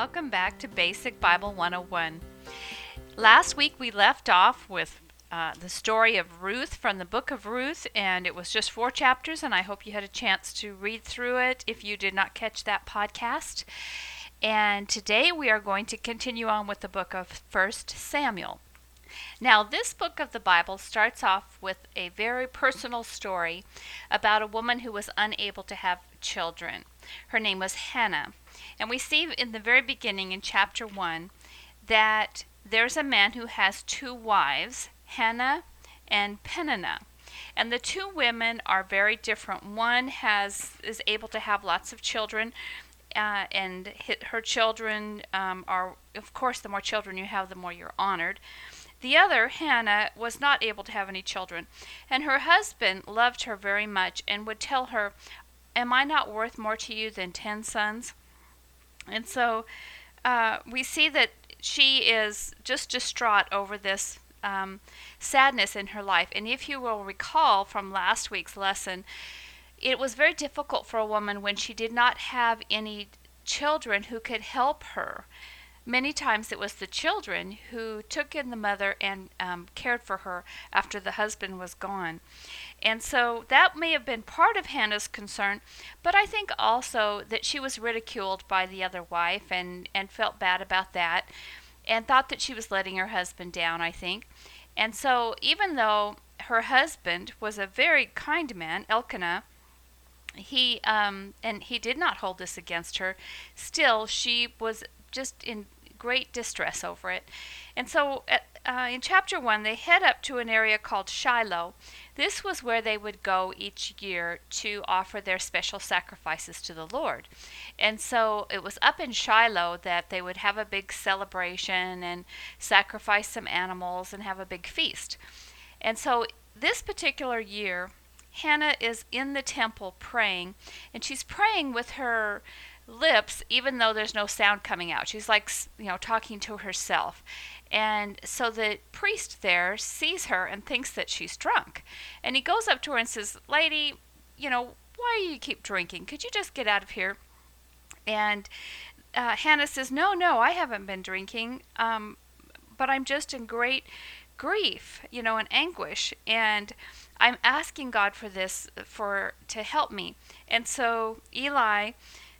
welcome back to Basic Bible 101. Last week we left off with uh, the story of Ruth from the book of Ruth, and it was just four chapters, and I hope you had a chance to read through it if you did not catch that podcast. And today we are going to continue on with the book of First Samuel. Now, this book of the Bible starts off with a very personal story about a woman who was unable to have children. Her name was Hannah. And we see in the very beginning in chapter 1 that there's a man who has two wives, Hannah and Peninnah. And the two women are very different. One has is able to have lots of children, uh, and her children um, are, of course, the more children you have, the more you're honored. The other, Hannah, was not able to have any children, and her husband loved her very much and would tell her, Am I not worth more to you than ten sons? And so uh, we see that she is just distraught over this um, sadness in her life. And if you will recall from last week's lesson, it was very difficult for a woman when she did not have any children who could help her. Many times it was the children who took in the mother and um, cared for her after the husband was gone. And so that may have been part of Hannah's concern, but I think also that she was ridiculed by the other wife and, and felt bad about that and thought that she was letting her husband down, I think. And so even though her husband was a very kind man, Elkanah, he um, and he did not hold this against her. Still, she was just in great distress over it. And so uh, in chapter 1, they head up to an area called Shiloh. This was where they would go each year to offer their special sacrifices to the Lord. And so it was up in Shiloh that they would have a big celebration and sacrifice some animals and have a big feast. And so this particular year, Hannah is in the temple praying, and she's praying with her lips even though there's no sound coming out. She's like, you know, talking to herself. And so the priest there sees her and thinks that she's drunk. And he goes up to her and says, Lady, you know, why do you keep drinking? Could you just get out of here? And uh, Hannah says, No, no, I haven't been drinking, um, but I'm just in great grief, you know, and anguish. And I'm asking God for this, for to help me. And so Eli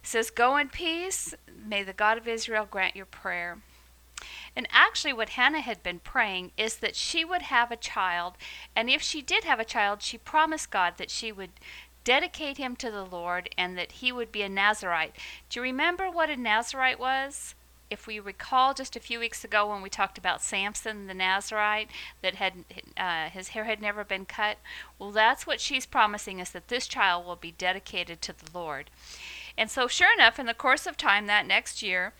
says, Go in peace. May the God of Israel grant your prayer. And actually, what Hannah had been praying is that she would have a child. And if she did have a child, she promised God that she would dedicate him to the Lord and that he would be a Nazarite. Do you remember what a Nazarite was? If we recall just a few weeks ago when we talked about Samson the Nazarite, that had uh, his hair had never been cut, well, that's what she's promising is that this child will be dedicated to the Lord. And so, sure enough, in the course of time that next year,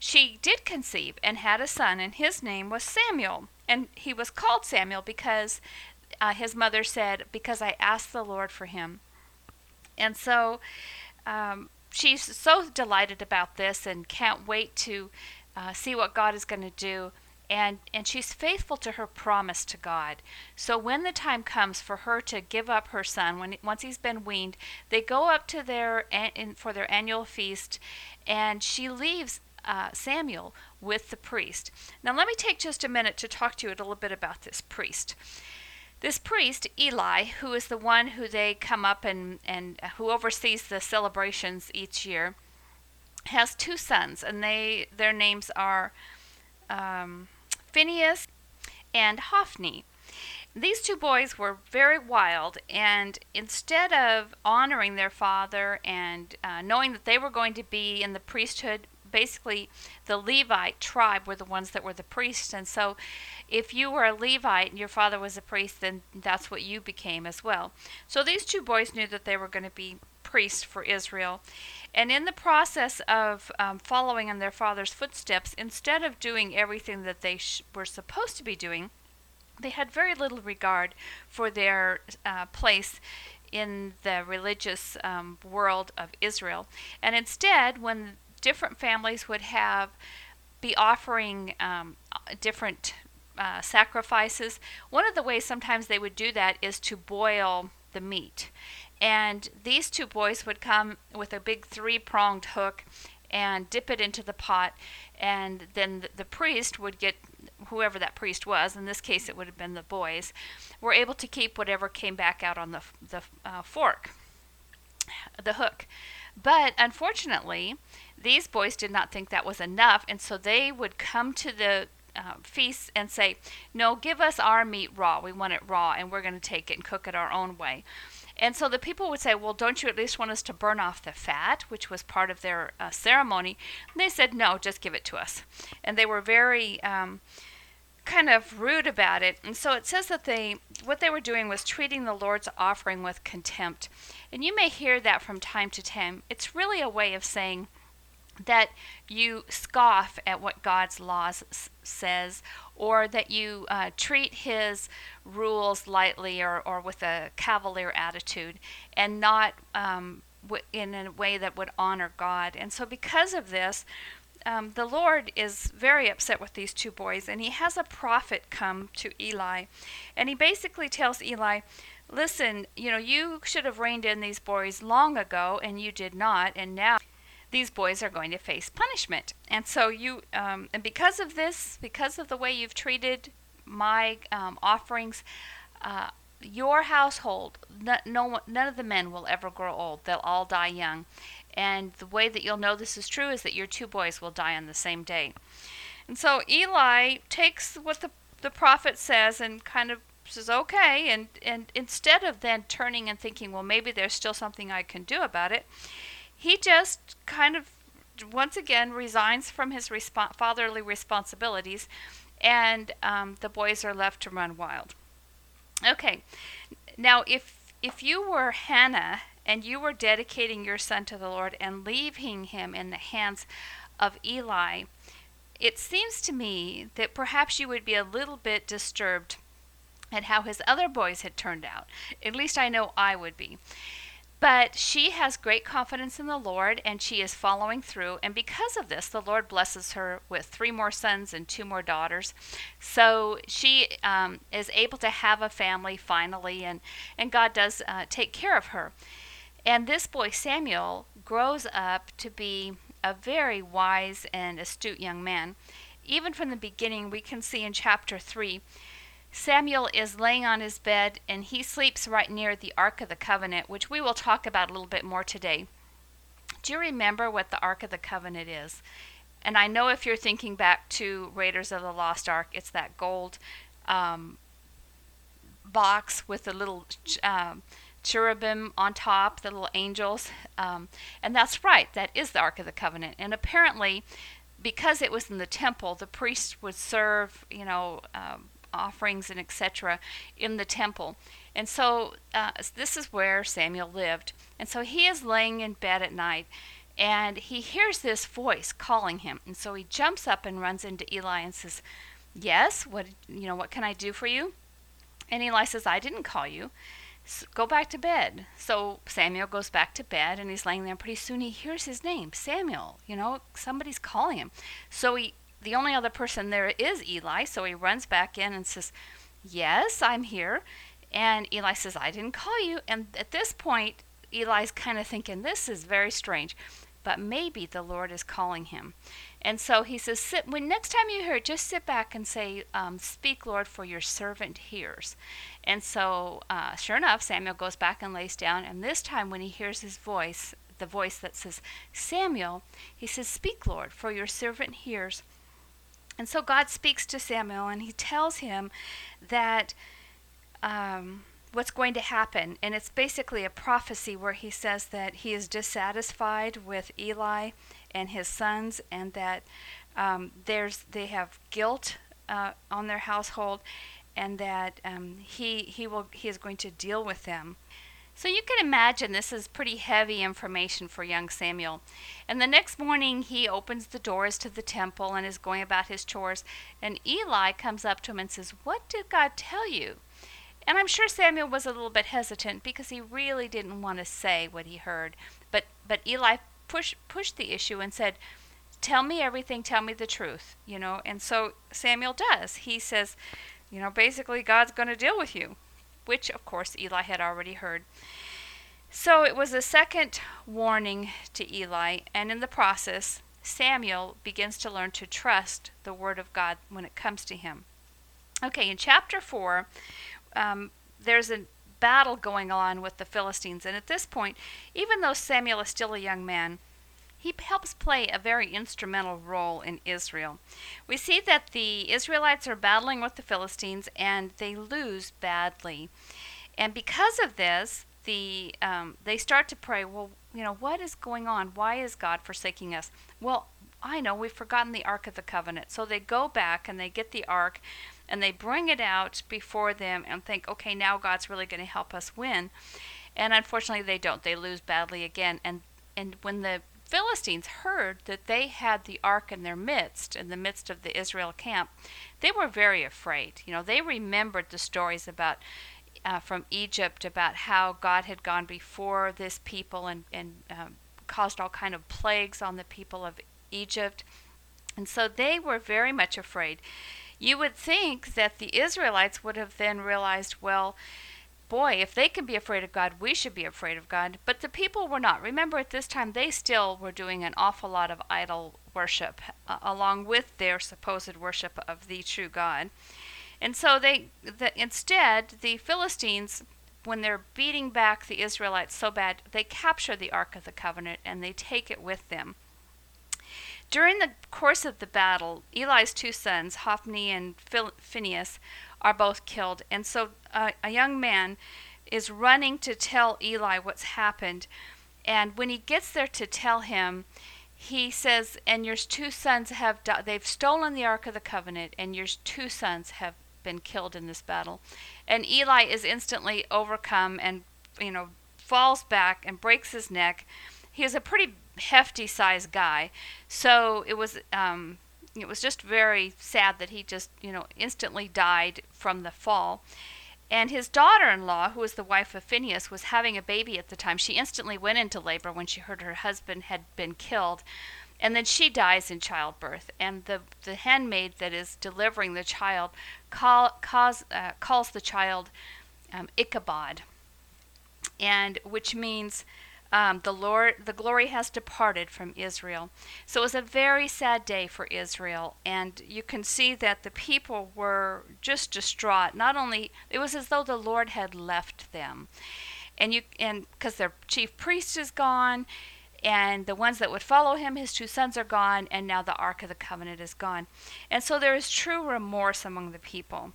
she did conceive and had a son, and his name was Samuel. And he was called Samuel because uh, his mother said, Because I asked the Lord for him. And so um, she's so delighted about this and can't wait to uh, see what God is going to do and and she's faithful to her promise to God. So when the time comes for her to give up her son, when once he's been weaned, they go up to their for their annual feast, and she leaves uh, Samuel with the priest. Now let me take just a minute to talk to you a little bit about this priest. This priest, Eli, who is the one who they come up and, and who oversees the celebrations each year, has two sons, and they their names are um, Phinehas and Hophni. These two boys were very wild, and instead of honoring their father and uh, knowing that they were going to be in the priesthood, basically the Levite tribe were the ones that were the priests. And so, if you were a Levite and your father was a priest, then that's what you became as well. So, these two boys knew that they were going to be priests for Israel. And in the process of um, following in their father's footsteps, instead of doing everything that they sh- were supposed to be doing, they had very little regard for their uh, place in the religious um, world of Israel. And instead, when different families would have be offering um, different uh, sacrifices, one of the ways sometimes they would do that is to boil the meat. And these two boys would come with a big three pronged hook and dip it into the pot, and then the, priest would get whoever that priest was. In this case, it would have been the boys. Were able to keep whatever came back out on the the uh, fork, the hook. But unfortunately, these boys did not think that was enough, and so they would come to the uh, feasts and say, No, give us our meat raw. We want it raw, and we're going to take it and cook it our own way. And so the people would say, Well, don't you at least want us to burn off the fat, which was part of their uh, ceremony? And they said, No, just give it to us. And they were very. Um, kind of rude about it. And so it says that they what they were doing was treating the Lord's offering with contempt. And you may hear that from time to time. It's really a way of saying that you scoff at what God's laws s- says, or that you uh, treat His rules lightly or, or with a cavalier attitude, and not um, w- in a way that would honor God. And so, because of this, um, the Lord is very upset with these two boys, and He has a prophet come to Eli, and he basically tells Eli, Listen, you know, you should have reined in these boys long ago, and you did not, and now these boys are going to face punishment. And so you, um, and because of this, because of the way you've treated my um, offerings, uh, your household, no, no, none of the men will ever grow old. They'll all die young. And the way that you'll know this is true is that your two boys will die on the same day. And so Eli takes what the, the prophet says and kind of says, okay. And, and instead of then turning and thinking, well, maybe there's still something I can do about it, he just kind of once again resigns from his fatherly responsibilities, and um, the boys are left to run wild. Okay, now if if you were Hannah and you were dedicating your son to the Lord and leaving him in the hands of Eli, it seems to me that perhaps you would be a little bit disturbed at how his other boys had turned out. At least I know I would be. But she has great confidence in the Lord and she is following through. And because of this, the Lord blesses her with three more sons and two more daughters. So she um, is able to have a family finally, and, and God does uh, take care of her. And this boy, Samuel, grows up to be a very wise and astute young man. Even from the beginning, we can see in chapter 3 Samuel is laying on his bed and he sleeps right near the Ark of the Covenant, which we will talk about a little bit more today. Do you remember what the Ark of the Covenant is? And I know if you're thinking back to Raiders of the Lost Ark, it's that gold um, box with the little um, cherubim on top, the little angels. Um, and that's right, that is the Ark of the Covenant. And apparently, because it was in the temple, the priests would serve, you know, um, offerings and etc. in the temple. And so uh, this is where Samuel lived. And so he is laying in bed at night and he hears this voice calling him. And so he jumps up and runs into Eli and says, "Yes, what you know, what can I do for you?" And Eli says, "I didn't call you. Go back to bed." So Samuel goes back to bed and he's laying there pretty soon he hears his name, Samuel. You know, somebody's calling him. So he the only other person there is Eli, so he runs back in and says, Yes, I'm here. And Eli says, I didn't call you. And at this point, Eli's kind of thinking, This is very strange, but maybe the Lord is calling him. And so he says, sit, when next time you hear it, just sit back and say, um, Speak, Lord, for your servant hears. And so, uh, sure enough, Samuel goes back and lays down. And this time, when he hears his voice, the voice that says, Samuel, he says, Speak, Lord, for your servant hears. And so God speaks to Samuel and he tells him that um, what's going to happen. And it's basically a prophecy where he says that he is dissatisfied with Eli and his sons and that um, there's they have guilt uh, on their household and that um, he he will he is going to deal with them so you can imagine this is pretty heavy information for young Samuel. And the next morning he opens the doors to the temple and is going about his chores. And Eli comes up to him and says, What did God tell you? And I'm sure Samuel was a little bit hesitant because he really didn't want to say what he heard. But but Eli pushed pushed the issue and said, Tell me everything, tell me the truth, you know. And so Samuel does. He says, you know, basically God's going to deal with you which of course Eli had already heard. So it was a second warning to Eli, and in the process, Samuel begins to learn to trust the word of God when it comes to him. Okay, in chapter 4, um, there's a battle going on with the Philistines. And at this point, even though Samuel is still a young man, he helps play a very instrumental role in Israel. We see that the Israelites are battling with the Philistines and they lose badly. And because of this, the um, they start to pray, well, you know, what is going on? Why is God forsaking us? Well, I know we've forgotten the Ark of the Covenant. So they go back and they get the Ark and they bring it out before them and think, okay, now God's really going to help us win. And unfortunately, they don't. They lose badly again. And and when the Philistines heard that they had the ark in their midst, in the midst of the Israel camp, they were very afraid. You know, they remembered the stories about uh, from Egypt about how God had gone before this people and and um, caused all kind of plagues on the people of Egypt, and so they were very much afraid. You would think that the Israelites would have then realized, well, boy, if they can be afraid of God, we should be afraid of God. But the people were not. Remember, at this time, they still were doing an awful lot of idol worship, uh, along with their supposed worship of the true God. And so they, the, instead, the Philistines, when they're beating back the Israelites so bad, they capture the Ark of the Covenant and they take it with them. During the course of the battle, Eli's two sons, Hophni and Phinehas, are both killed. And so uh, a young man is running to tell Eli what's happened. And when he gets there to tell him, he says, "And your two sons have di- they've stolen the ark of the covenant, and your two sons have been killed in this battle." And Eli is instantly overcome and you know falls back and breaks his neck. He is a pretty hefty sized guy, so it was um, it was just very sad that he just, you know, instantly died from the fall. And his daughter in law, who was the wife of Phinehas, was having a baby at the time. She instantly went into labor when she heard her husband had been killed. And then she dies in childbirth. And the, the handmaid that is delivering the child call, cause, uh, calls the child um, Ichabod, and which means um, the Lord, the glory has departed from Israel. So it was a very sad day for Israel, and you can see that the people were just distraught. Not only it was as though the Lord had left them, and you and because their chief priest is gone, and the ones that would follow him, his two sons are gone, and now the Ark of the Covenant is gone, and so there is true remorse among the people.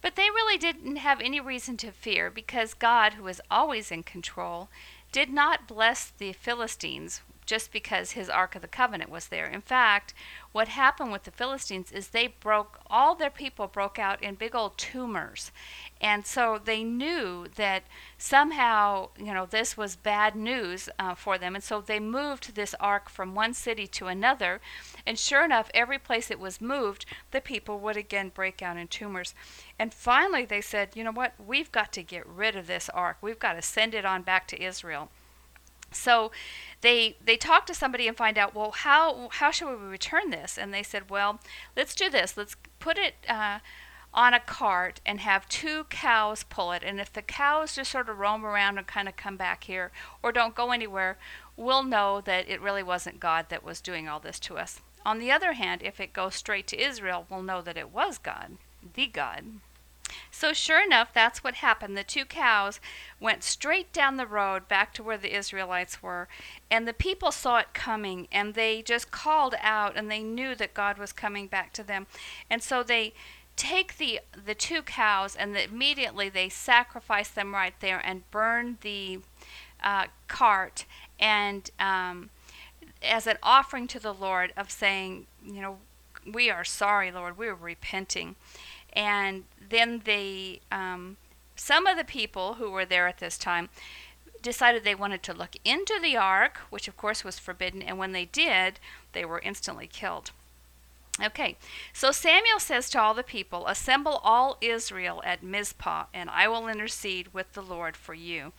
But they really didn't have any reason to fear because God, who is always in control, did not bless the Philistines just because his Ark of the Covenant was there. In fact, what happened with the Philistines is they broke, all their people broke out in big old tumors. And so they knew that somehow, you know, this was bad news uh, for them. And so they moved this ark from one city to another. And sure enough, every place it was moved, the people would again break out in tumors. And finally, they said, you know what? We've got to get rid of this ark. We've got to send it on back to Israel. So they they talked to somebody and find out, well, how how should we return this? And they said, well, let's do this. Let's put it uh, on a cart and have two cows pull it. And if the cows just sort of roam around and kind of come back here or don't go anywhere, we'll know that it really wasn't God that was doing all this to us. On the other hand, if it goes straight to Israel, we'll know that it was God, the God. So, sure enough, that's what happened. The two cows went straight down the road back to where the Israelites were, and the people saw it coming, and they just called out, and they knew that God was coming back to them. And so they take the the two cows and the, immediately they sacrifice them right there and burn the uh, cart and um, as an offering to the Lord of saying, you know, we are sorry, Lord, we are repenting. And then they, um, some of the people who were there at this time, decided they wanted to look into the ark, which of course was forbidden. And when they did, they were instantly killed. Okay, so Samuel says to all the people, Assemble all Israel at Mizpah, and I will intercede with the Lord for you.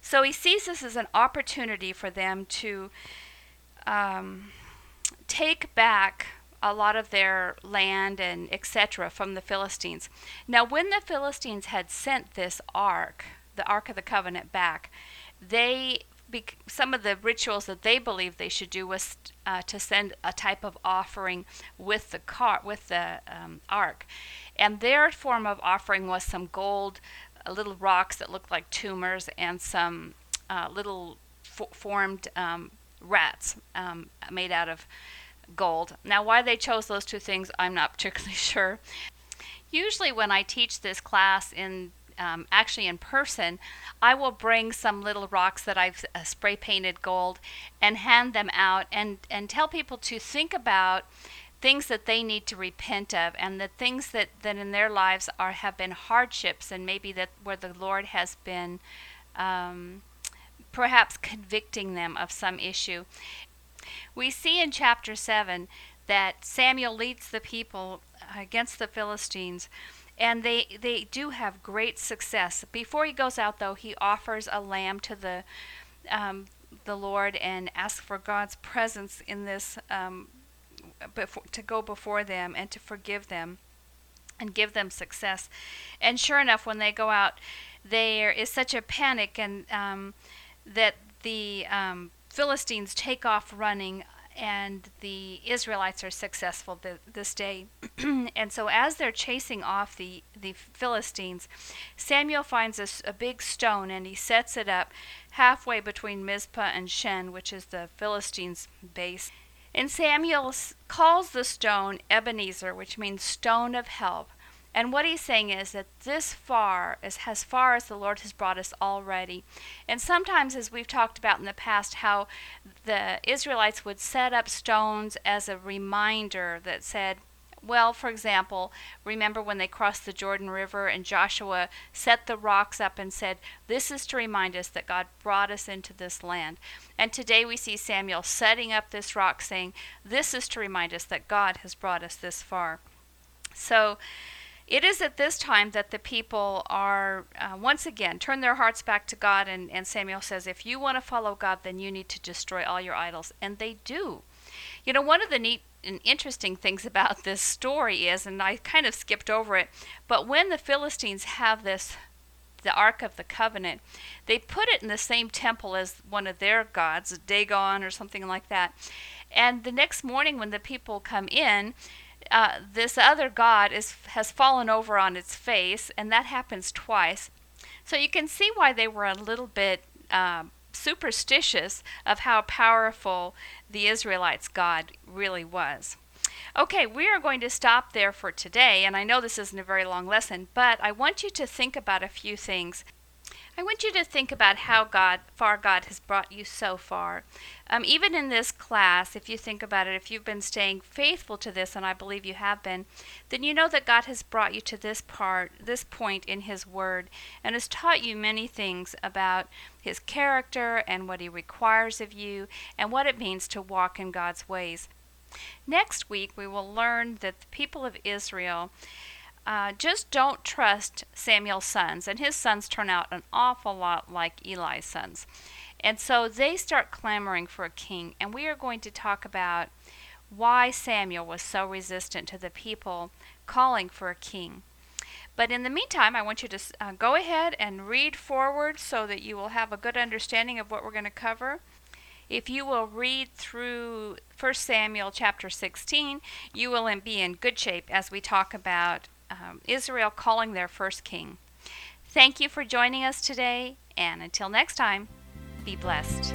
So he sees this as an opportunity for them to um, take back a lot of their land and etc. from the Philistines. Now, when the Philistines had sent this ark, the Ark of the Covenant, back, they some of the rituals that they believed they should do was uh, to send a type of offering with the car with the um, ark, and their form of offering was some gold, uh, little rocks that looked like tumors, and some uh, little formed um, rats um, made out of gold. Now, why they chose those two things, I'm not particularly sure. Usually, when I teach this class in um, actually in person, I will bring some little rocks that I've uh, spray painted gold and hand them out and, and tell people to think about things that they need to repent of and the things that, that in their lives are have been hardships and maybe that where the Lord has been um, perhaps convicting them of some issue. We see in chapter 7 that Samuel leads the people against the Philistines and they they do have great success. Before he goes out, though, he offers a lamb to the um, the Lord and asks for God's presence in this um, before, to go before them and to forgive them and give them success. And sure enough, when they go out, there is such a panic and um, that the um, Philistines take off running and the Israelites are successful th- this day. and so, as they're chasing off the, the Philistines, Samuel finds a, a, big stone and he sets it up halfway between Mizpah and Shen, which is the Philistines' base. And Samuel calls the stone Ebenezer, which means stone of help. And what he's saying is that this far, is as far as the Lord has brought us already. And sometimes, as we've talked about in the past, how the Israelites would set up stones as a reminder that said, well, for example, remember when they crossed the Jordan River and Joshua set the rocks up and said, This is to remind us that God brought us into this land. And today we see Samuel setting up this rock saying, This is to remind us that God has brought us this far. So, it is at this time that the people are, uh, once again, turn their hearts back to God. And, and Samuel says, if you want to follow God, then you need to destroy all your idols. And they do. You know, one of the neat and interesting things about this story is, and I kind of skipped over it, but when the Philistines have this the Ark of the Covenant, they put it in the same temple as one of their gods, Dagon or something like that. And the next morning, when the people come in, uh, this other god is has fallen over on its face, and that happens twice. So you can see why they were a little bit uh, superstitious of how powerful the Israelites' God really was. Okay, we are going to stop there for today, and I know this isn't a very long lesson, but I want you to think about a few things I want you to think about how God, far God has brought you so far. Um, even in this class, if you think about it, if you've been staying faithful to this, and I believe you have been, then you know that God has brought you to this part, this point in His Word, and has taught you many things about His character and what He requires of you, and what it means to walk in God's ways. Next week, we will learn that the people of Israel uh, just don't trust Samuel's sons. And his sons turn out an awful lot like Eli's sons. And so they start clamoring for a king. And we are going to talk about why Samuel was so resistant to the people calling for a king. But in the meantime, I want you to uh, go ahead and read forward so that you will have a good understanding of what we're going to cover. If you will read through 1 Samuel chapter 16, you will be in good shape as we talk about um, Israel calling their first king. Thank you for joining us today, and until next time, be blessed.